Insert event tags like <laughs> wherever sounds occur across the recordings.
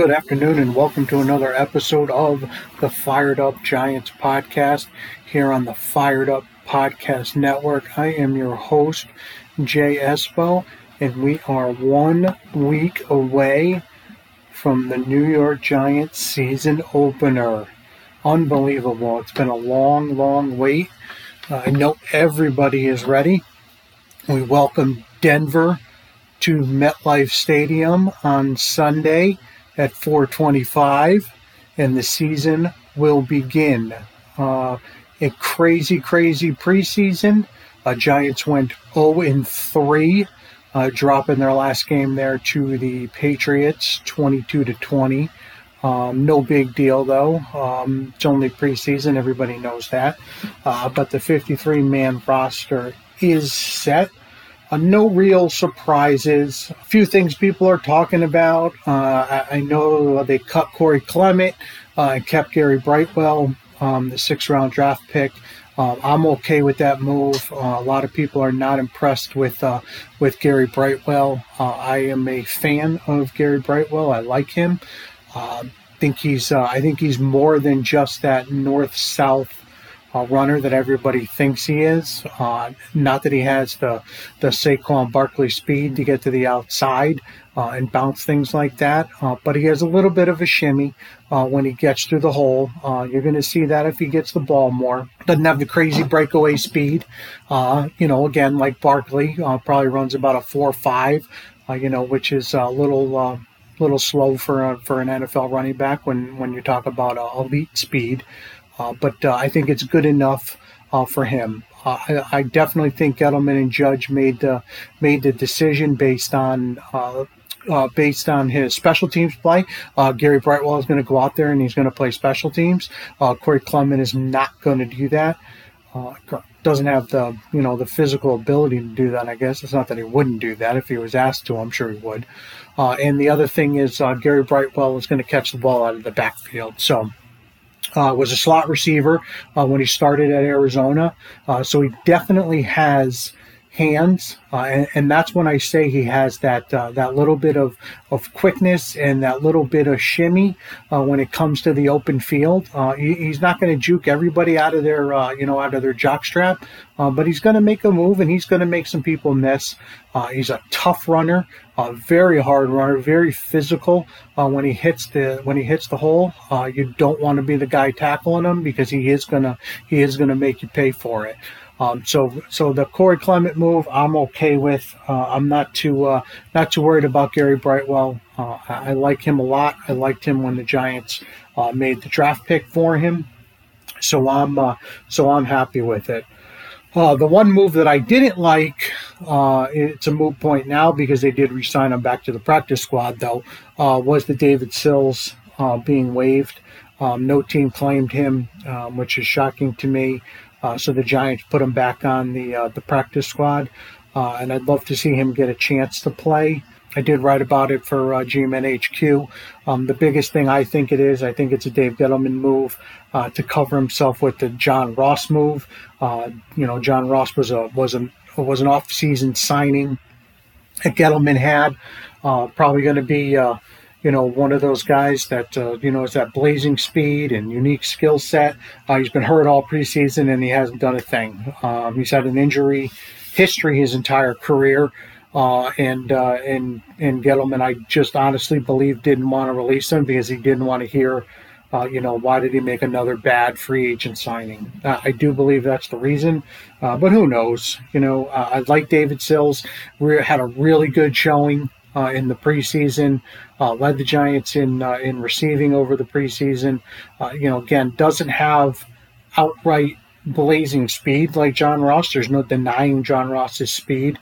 Good afternoon, and welcome to another episode of the Fired Up Giants podcast here on the Fired Up Podcast Network. I am your host, Jay Espo, and we are one week away from the New York Giants season opener. Unbelievable. It's been a long, long wait. Uh, I know everybody is ready. We welcome Denver to MetLife Stadium on Sunday at 425 and the season will begin. Uh, a crazy, crazy preseason. Uh, Giants went 0 in 3, uh, dropping their last game there to the Patriots, 22 to 20. Um, no big deal though. Um, it's only preseason. Everybody knows that. Uh, but the 53 man roster is set. Uh, no real surprises. A few things people are talking about. Uh, I, I, know they cut Corey Clement uh, and kept Gary Brightwell, um, the six round draft pick. Um, I'm okay with that move. Uh, a lot of people are not impressed with uh, with Gary Brightwell. Uh, I am a fan of Gary Brightwell. I like him. think he's I think he's more than just that north south uh, runner that everybody thinks he is. Uh, not that he has the the Saquon Barkley speed to get to the outside uh, and bounce things like that, uh, but he has a little bit of a shimmy uh, when he gets through the hole. Uh, you're going to see that if he gets the ball more. Doesn't have the crazy breakaway speed. you know, again, like Barkley, probably runs about a four five. you know, which is a little little slow for a, for an NFL running back when when you talk about elite speed. Uh, but uh, I think it's good enough uh, for him. I, I, definitely think Gettleman and Judge made the made the decision based on uh, based on his special teams play. Uh, Gary Brightwell is going to go out there and he's going to play special teams. Uh, Corey Clement is not going to do that. doesn't have the you know the physical ability to do that. I guess it's not that he wouldn't do that if he was asked to. I'm sure he would. and the other thing is Gary Brightwell is going to catch the ball out of the backfield. So uh, was a slot receiver uh, when he started at Arizona. Uh, so he definitely has hands, uh, and, and, that's when I say he has that uh, that little bit of, of quickness and that little bit of shimmy uh, when it comes to the open field. Uh, he, he's not going to juke everybody out of their uh, you know out of their jockstrap, uh, but he's going to make a move and he's going to make some people miss. he's a tough runner, a very hard runner, very physical. when he hits the when he hits the hole, you don't want to be the guy tackling him because he is gonna he is gonna make you pay for it. Um, so, so the Corey Clement move, I'm okay with. Uh, I'm not too uh, not too worried about Gary Brightwell. Uh, I, I, like him a lot. I liked him when the Giants uh, made the draft pick for him. So I'm uh, so I'm happy with it. Uh, the one move that I didn't like, it's a moot point now because they did resign him back to the practice squad, though, was the David Sills being waived. Um, no team claimed him, um, which is shocking to me. Uh, so the Giants put him back on the uh, the practice squad, uh, and I'd love to see him get a chance to play. I did write about it for uh, G-Men HQ. Um, the biggest thing I think it is, I think it's a Dave Gettleman move uh, to cover himself with the John Ross move. Uh, you know, John Ross was a was an was an off season signing that Gettleman had. Uh, probably going to be you know, one of those guys that, uh, you know, is that blazing speed and unique skill set. Uh, he's been hurt all preseason and he hasn't done a thing. Um, he's had an injury history his entire career. Uh, and uh, and and Gettleman, I just honestly believe didn't want to release him because he didn't want to hear, uh, you know, why did he make another bad free agent signing? Uh, I do believe that's the reason, but who knows? You know, I like David Sills. We had a really good showing uh, in the preseason. Uh, led the Giants in uh, in receiving over the preseason. Uh, you know, again, doesn't have outright blazing speed like John Ross. There's no denying John Ross's speed.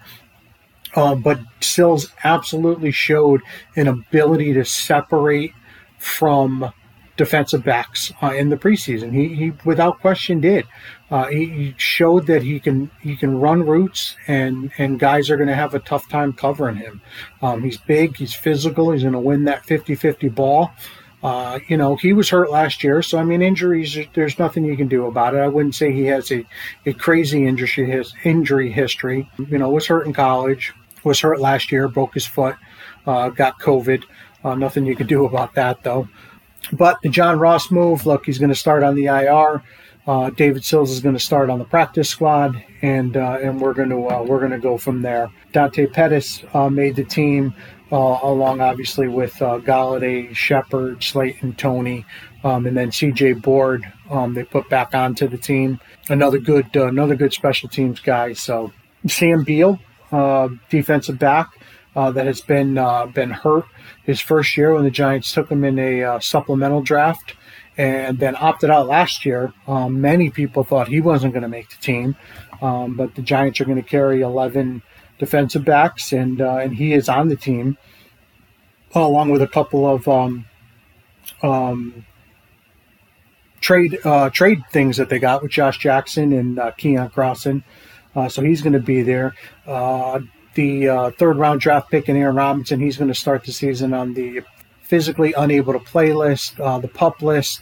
Uh, but Sills absolutely showed an ability to separate from defensive backs uh, in the preseason. He, he without question did. Uh, he, he, showed that he can he can run routes and and guys are going to have a tough time covering him. Um, he's big, he's physical, he's going to win that 50-50 ball. Uh, you know, he was hurt last year, so I mean, injuries. There's nothing you can do about it. I wouldn't say he has a, a crazy injury his injury history. You know, was hurt in college, was hurt last year, broke his foot, uh, got COVID. Uh, nothing you can do about that though. But the John Ross move, look, he's going to start on the IR. Uh, David Sills is going to start on the practice squad, and uh, and we're going to uh, we're going to go from there. Dante Pettis uh, made the team, uh, along obviously with uh, Golladay, Shepard, Slayton, Toney, um, and then C.J. Board. Um, they put back onto the team. Another good another good special teams guy. So Sam Beal, defensive back uh, that has been uh, been hurt his first year when the Giants took him in a uh, supplemental draft, and then opted out last year. Um, many people thought he wasn't going to make the team, um, but the Giants are going to carry 11 defensive backs, and uh, and he is on the team, along with a couple of um, um, trade uh, trade things that they got with Josh Jackson and uh, Keion Crossen. Uh, so he's going to be there. The uh, third round draft pick in Aaron Robinson. He's going to start the season on the physically unable to play list, uh, the pup list.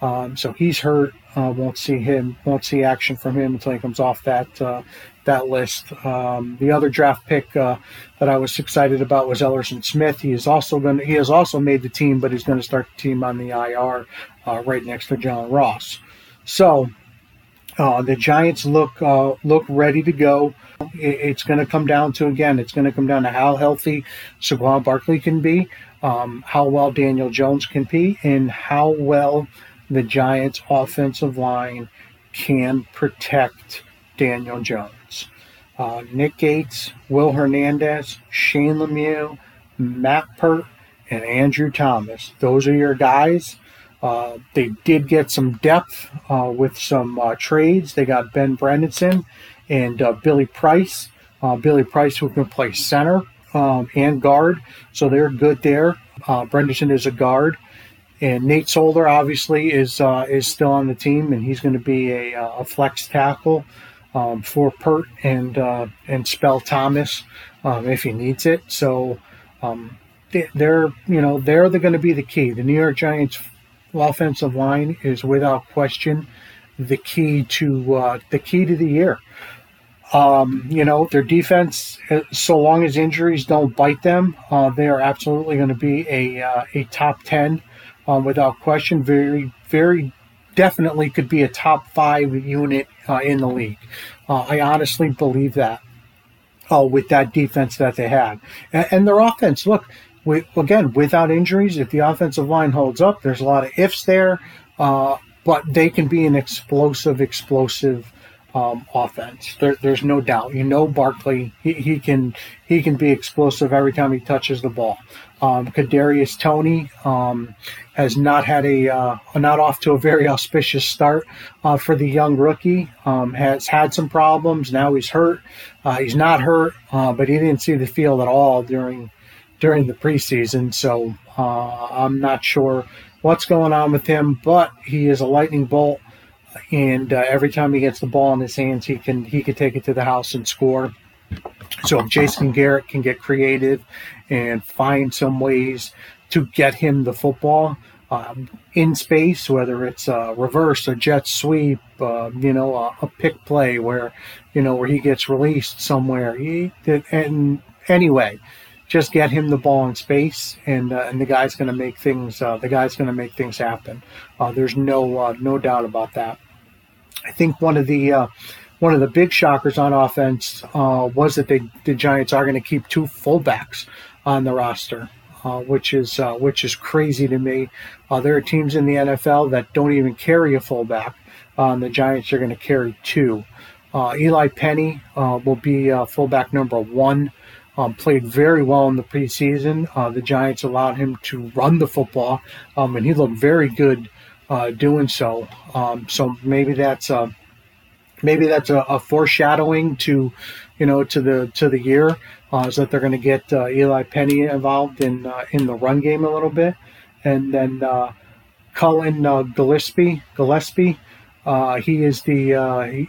Um, so he's hurt. Uh, won't see him. Won't see action from him until he comes off that uh, that list. Um, the other draft pick uh, that I was excited about was Ellerson Smith. He is also going. He has also made the team, but he's going to start the team on the IR uh, right next to John Ross. So uh, the Giants look uh, look ready to go. It, it's going to come down to again. It's going to come down to how healthy Saquon Barkley can be, um, how well Daniel Jones can be, and how well the Giants' offensive line can protect Daniel Jones. Uh, Nick Gates, Will Hernandez, Shane Lemieux, Matt Peart, and Andrew Thomas. Those are your guys. Uh, they did get some depth uh, with some uh, trades. They got Ben Bredeson and uh, Billy Price. Uh, Billy Price, who can play center um, and guard, so they're good there. Uh, is a guard, and Nate Solder obviously is is still on the team, and he's going to be a, a, flex tackle um, for Peart and and Spell Thomas um, if he needs it. So. Um, they're you know they're, they're going to be the key. The New York Giants offensive line is without question the key to uh, the key to the year. Um, you know, their defense, uh, so long as injuries don't bite them, uh, they are absolutely going to be a uh, a top ten um, without question. Very, very definitely could be a top five unit uh, in the league. Uh, I honestly believe that. with that defense that they had, and, and their offense, look, we, again, without injuries, if the offensive line holds up, there's a lot of ifs there, uh, but they can be an explosive, explosive um, offense. There, there's no doubt. You know, Barkley, he, he can he can be explosive every time he touches the ball. Um, Kadarius Toney um, has not had a uh, not off to a very auspicious start uh, for the young rookie. Um, has had some problems. Now he's hurt. Uh, he's not hurt, uh, but he didn't see the field at all during during the preseason. So uh, I'm not sure what's going on with him, but he is a lightning bolt, and uh, every time he gets the ball in his hands, he can he can take it to the house and score. So if Jason Garrett can get creative and find some ways to get him the football um, in space, whether it's a reverse, a jet sweep, uh, you know, a, a, pick play where you know where he gets released somewhere. He and anyway, just get him the ball in space, and uh, and the guy's going to make things. Uh, the guy's going to make things happen. Uh, there's no uh, no doubt about that. I think one of the uh, one of the big shockers on offense uh, was that they, the Giants are going to keep two fullbacks on the roster, which is which is crazy to me. there are teams in the NFL that don't even carry a fullback. the Giants are going to carry two. Eli Penny will be fullback number one um, played very well in the preseason. Uh, the Giants allowed him to run the football, um, and he looked very good uh, doing so. Um, so maybe that's a, maybe that's a, a, foreshadowing to, you know, to the to the year uh, is that they're going to get uh, Eli Penny involved in uh, in the run game a little bit, and then. Uh, Cullen uh, Gillaspia. Gillaspia. Uh, he is the uh, he,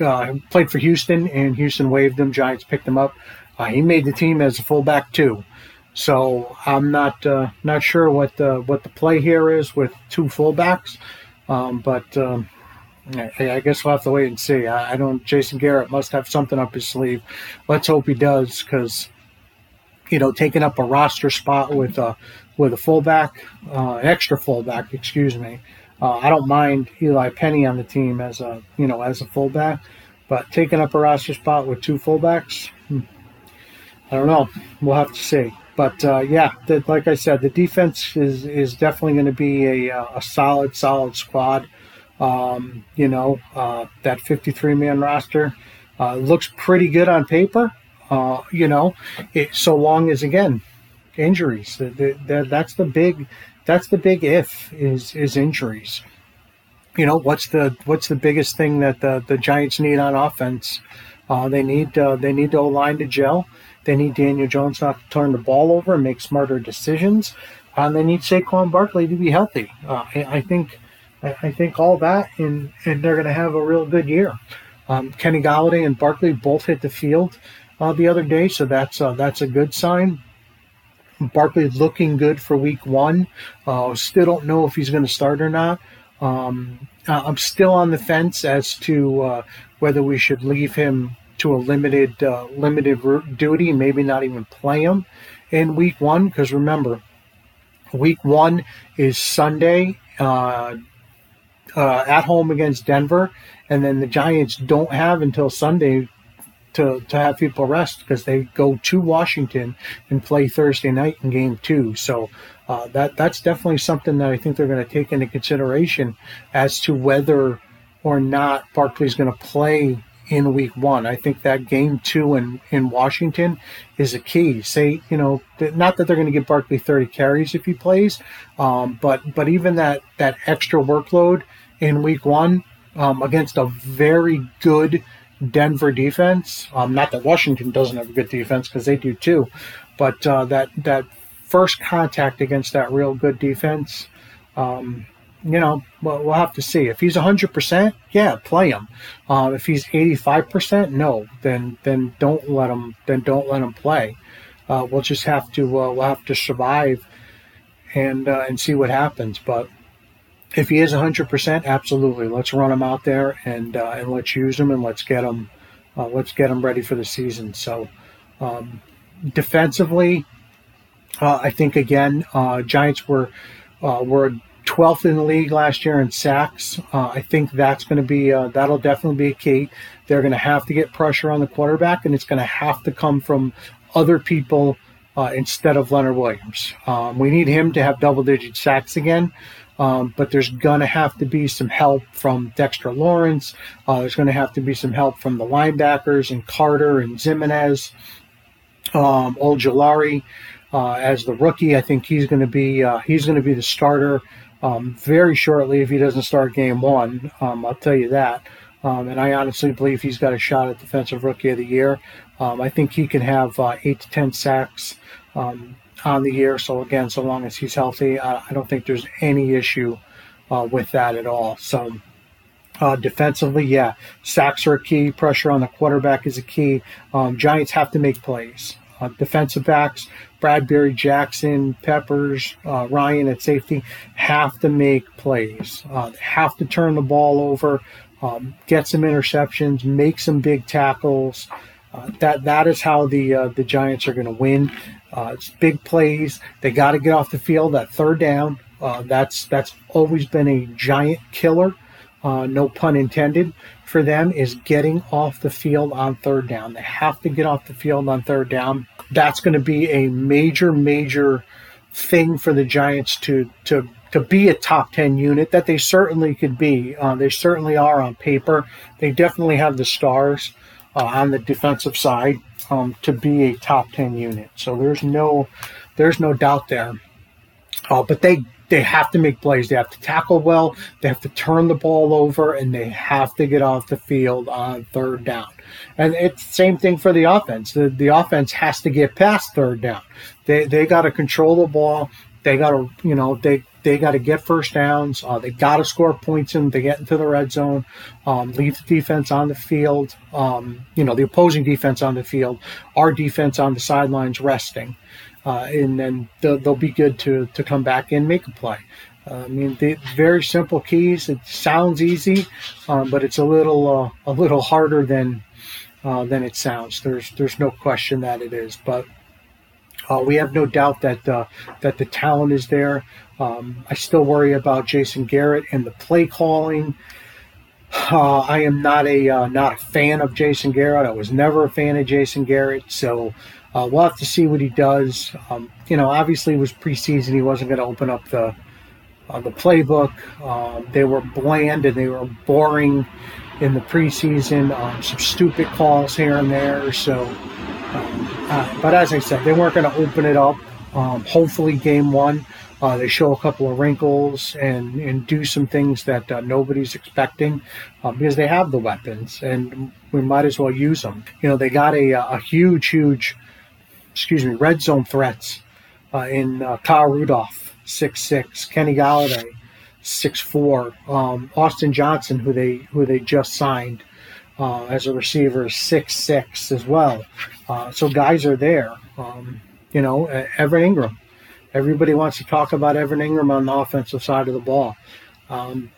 uh, played for Houston, and Houston waived him. Giants picked him up. Uh, he made the team as a fullback too. So I'm not uh, not sure what the what the play here is with two fullbacks, um, but um, I, I, guess we'll have to wait and see. I, I, don't. Jason Garrett must have something up his sleeve. Let's hope he does, because you know, taking up a roster spot with a with a fullback, uh, extra fullback, excuse me. Uh, I don't mind Eli Penny on the team as a you know as a fullback, but taking up a roster spot with two fullbacks, hmm, I don't know. We'll have to see. But uh, yeah, the, like I said, the defense is is definitely going to be a, a solid, solid squad. Um, you know, uh, that 53 man roster uh, looks pretty good on paper. Uh, you know, it, so long as again injuries. The, the, that's the big that's the big if is is injuries. You know, what's the what's the biggest thing that the, the Giants need on offense? Uh, they need uh, they need the line to gel. They need Daniel Jones not to turn the ball over and make smarter decisions. Uh, and they need Saquon Barkley to be healthy. Uh, I, I, think I, think all that, and, and they're going to have a real good year. Um, Kenny Golladay and Barkley both hit the field uh, the other day, so that's uh, that's a good sign. Barkley looking good for Week One. Uh, still don't know if he's going to start or not. Um, I'm still on the fence as to uh, whether we should leave him to a limited uh, limited duty maybe not even play him in week one because remember week one is sunday uh, uh, at home against denver and then the giants don't have until sunday to, to have people rest because they go to washington and play thursday night in game two. So uh, that that's definitely something that i think they're going to take into consideration as to whether or not barkley's going to play in week one. I think that game two in, in Washington is a key. Say, you know, not that they're going to give Barkley 30 carries if he plays, um, but but even that, that extra workload in week one um, against a very good Denver defense. Um, not that Washington doesn't have a good defense because they do too, but uh, that that first contact against that real good defense. Um, you know, we'll, we'll have to see. If he's 100%, yeah, play him. Uh, if he's 85%, no, then then don't let him then don't let him play. Uh, we'll just have to uh, we'll have to survive and uh, and see what happens. But if he is 100%, absolutely, let's run him out there and uh, and let's use him and let's get him uh, let's get him ready for the season. So um, defensively, I think again, Giants were were 12th in the league last year in sacks. Uh, I think that's going to be uh, that'll definitely be a key. They're going to have to get pressure on the quarterback, and it's going to have to come from other people uh, instead of Leonard Williams. Um, we need him to have double-digit sacks again. Um, but there's going to have to be some help from Dexter Lawrence. Uh, there's going to have to be some help from the linebackers and Carter and Ximines, um, Ojulari uh, as the rookie. I think he's going to be uh, he's going to be the starter um, very shortly if he doesn't start game one. Um, I'll tell you that. Um, and I honestly believe he's got a shot at Defensive Rookie of the Year. Um, I think he can have uh, eight to ten sacks um, on the year. So again, so long as he's healthy, I, I don't think there's any issue uh, with that at all. So. Uh, defensively, yeah, sacks are a key. Pressure on the quarterback is a key. Um, Giants have to make plays. Uh, defensive backs, Bradberry, Jackson, Peppers, uh, Ryan at safety have to make plays, uh, have to turn the ball over, um, get some interceptions, make some big tackles. Uh, that that is how the uh, the Giants are going to win. Uh, it's big plays. They got to get off the field at third down. that's that's always been a giant killer. No pun intended for them is getting off the field on third down. They have to get off the field on third down. That's going to be a major, major thing for the Giants to to to be a top 10 unit that they certainly could be. Uh, they certainly are on paper. They definitely have the stars uh, on the defensive side um, to be a top 10 unit. So there's no there's no doubt there. Uh, but they they have to make plays. They have to tackle well. They have to turn the ball over, and they have to get off the field on third down. And it's the same thing for the offense. The, the offense has to get past third down. They they got to control the ball. They got to you know they they got to get first downs. Uh, they got to score points in to get into the red zone. Um, leave the defense on the field. Um, you know, the opposing defense on the field. Our defense on the sidelines resting, uh, and then they'll, they'll, be good to to come back and make a play. Uh, I mean, the very simple keys. It sounds easy, um, but it's a little uh, a little harder than uh, than it sounds. There's there's no question that it is, but uh, we have no doubt that uh, that the talent is there. Um, I still worry about Jason Garrett and the play calling. Uh, I am not a uh, not a fan of Jason Garrett. I was never a fan of Jason Garrett, so uh, we'll have to see what he does. Um, you know, obviously it was preseason; he wasn't going to open up the uh, the playbook. they were bland and they were boring in the preseason. Um, some stupid calls here and there, so. Um, uh, but as I said, they weren't going to open it up. Um, hopefully, game one, uh, they show a couple of wrinkles and, and do some things that uh, nobody's expecting uh, because they have the weapons and we might as well use them. You know, they got a, a huge, huge, excuse me, red zone threats uh, in uh, Kyle Rudolph, six six, Kenny Golladay, six four, um, Austin Johnson, who they who they just signed uh, as a receiver, six six as well. Uh, so guys are there. Um, you know, Evan Engram. Everybody wants to talk about Evan Engram on the offensive side of the ball. Um,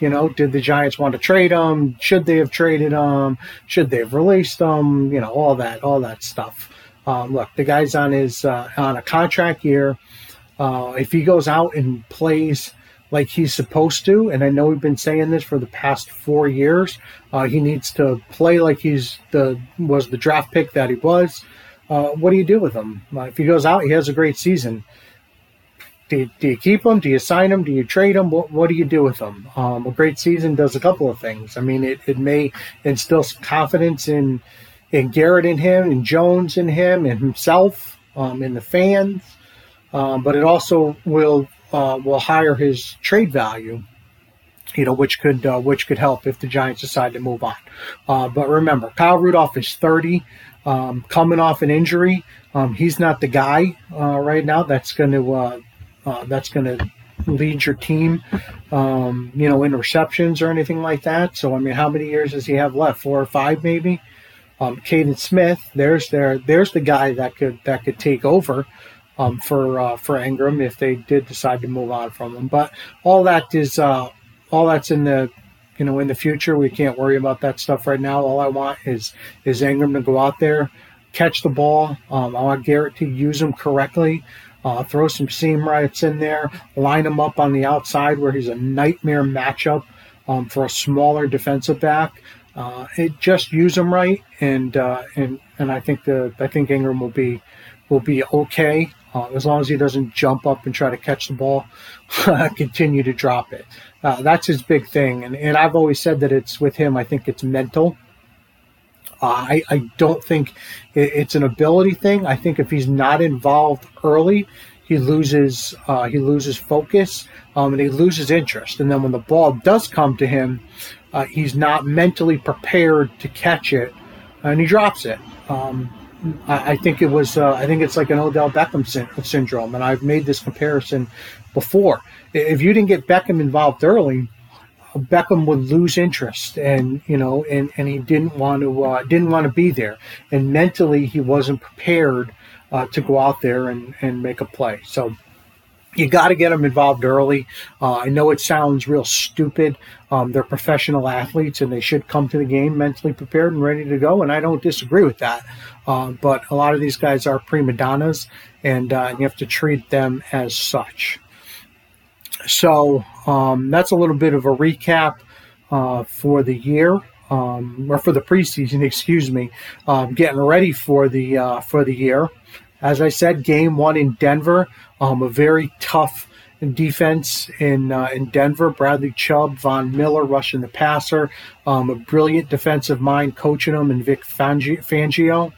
you know, did the Giants want to trade him? Should they have traded him? Should they have released him? You know, all that, all that stuff. Um, look, the guy's on his uh, on a contract year. Uh, if he goes out and plays like he's supposed to, and I know we've been saying this for the past four years. Uh, he needs to play like he's the was the draft pick that he was. Uh, what do you do with him? Uh, if he goes out, he has a great season. Do you, do you, keep him? Do you sign him? Do you trade him? What, what do you do with him? Um, a great season does a couple of things. I mean, it, it may instill confidence in in Garrett in him, and Jones in him, and himself, um, in the fans. Um, but it also will uh, will hire his trade value, you know, which could uh, which could help if the Giants decide to move on. Uh, but remember, Kyle Rudolph is 30, um, coming off an injury. Um, he's not the guy uh, right now that's going to uh, uh, that's going to lead your team, um, you know, in receptions or anything like that. So I mean, how many years does he have left? Four or five, maybe. Um, Kaden Smith, there's there, there's the guy that could that could take over um, for uh, for Engram if they did decide to move on from him. But all that is uh, all that's in the you know in the future. We can't worry about that stuff right now. All I want is is Engram to go out there, catch the ball. Um, I want Garrett to use him correctly. Uh, throw some seam rights in there, line him up on the outside where he's a nightmare matchup um, for a smaller defensive back. Uh, it, just use him right, and uh, and and I think the I think Engram will be will be okay uh, as long as he doesn't jump up and try to catch the ball, <laughs> continue to drop it. Uh, that's his big thing. And, and I've always said that it's with him, I think it's mental. Uh, I, I don't think it's an ability thing. I think if he's not involved early, he loses uh, he loses focus um, and he loses interest. And then when the ball does come to him, uh, he's not mentally prepared to catch it, and he drops it. Um, I, think it was. Uh, I think it's like an Odell Beckham sy- syndrome, and I've made this comparison before. If you didn't get Beckham involved early, Beckham would lose interest, and you know, and, and he didn't want to uh, didn't want to be there, and mentally he wasn't prepared uh, to go out there and, and make a play. So you got to get them involved early. Uh, I know it sounds real stupid. Um, they're professional athletes and they should come to the game mentally prepared and ready to go. And I don't disagree with that. Uh, but a lot of these guys are prima donnas and uh, you have to treat them as such. So um, that's a little bit of a recap uh, for the year. Um, or for the preseason, <laughs> excuse me, um, getting ready for the uh, for the year. As I said, game one in Denver, um, a very tough defense in uh, in Denver. Bradley Chubb, Von Miller rushing the passer, um, a brilliant defensive mind coaching them, and Vic Fangio.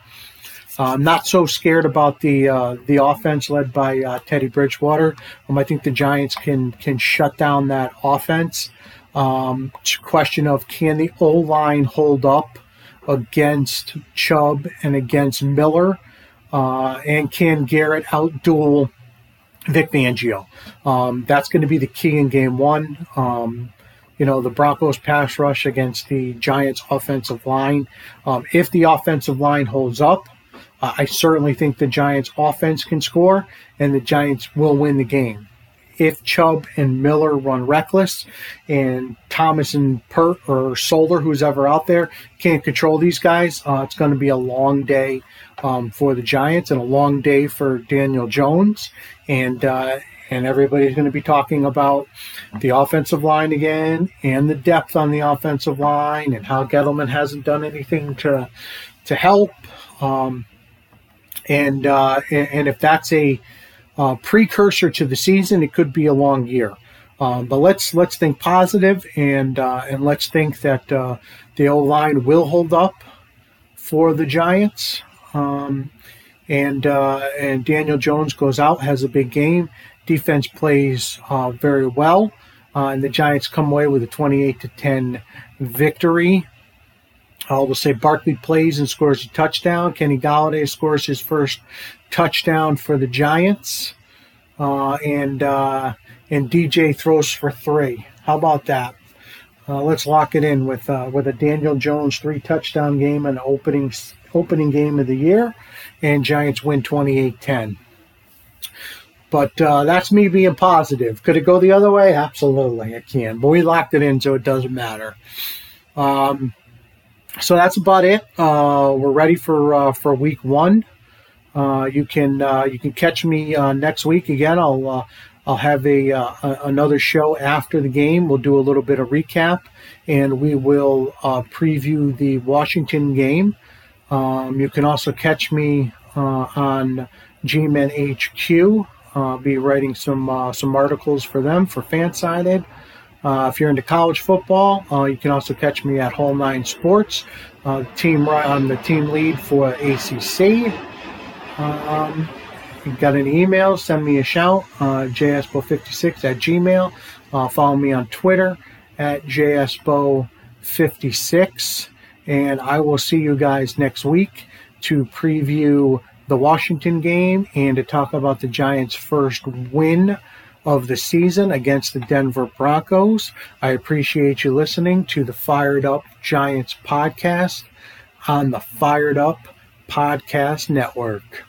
Uh, I'm not so scared about the uh, the offense led by uh, Teddy Bridgewater. Um, I think the Giants can can shut down that offense. Um, question of can the O line hold up against Chubb and against Miller? Uh, and can Garrett outduel Vic Fangio. Um, that's going to be the key in game one. Um, you know, the Broncos pass rush against the Giants offensive line. Um, if the offensive line holds up, uh, I certainly think the Giants offense can score and the Giants will win the game. If Chubb and Miller run reckless and Thomas and Peart or Solder, who's ever out there, can't control these guys, uh, it's going to be a long day um, for the Giants and a long day for Daniel Jones. And, uh, and everybody's going to be talking about the offensive line again and the depth on the offensive line and how Gettleman hasn't done anything to to help. Um, and, uh, and, and if that's a uh, precursor to the season, it could be a long year. Um, but let's let's think positive and uh, and let's think that uh, the O line will hold up for the Giants. Um, and uh, and Daniel Jones goes out, has a big game. Defense plays uh, very well, uh, and the Giants come away with a 28 to 10 victory. I will say Barkley plays and scores a touchdown. Kenny Golladay scores his first touchdown for the Giants, uh, and uh, and DJ throws for three. How about that? Uh, let's lock it in with uh, with a Daniel Jones three touchdown game and opening opening game of the year, and Giants win 28-10. But uh, that's me being positive. Could it go the other way? Absolutely, it can. But we locked it in, so it doesn't matter. Um, so that's about it. Uh, we're ready for uh, for week one. Uh, you can you can catch me next week again. I'll I'll have a, a, another show after the game. We'll do a little bit of recap, and we will preview the Washington game. Um, you can also catch me on G-Men HQ. I'll be writing some some articles for them for Fansided. Uh, if you're into college football, uh, you can also catch me at Hall Nine Sports. Uh, team, I'm the team lead for ACC. Um, you got any emails, send me a shout, uh, jsbo56 at gmail. Uh, follow me on Twitter at jsbo56. And I will see you guys next week to preview the Washington game and to talk about the Giants' first win of the season against the Denver Broncos. I appreciate you listening to the Fired Up Giants podcast on the Fired Up Podcast Network.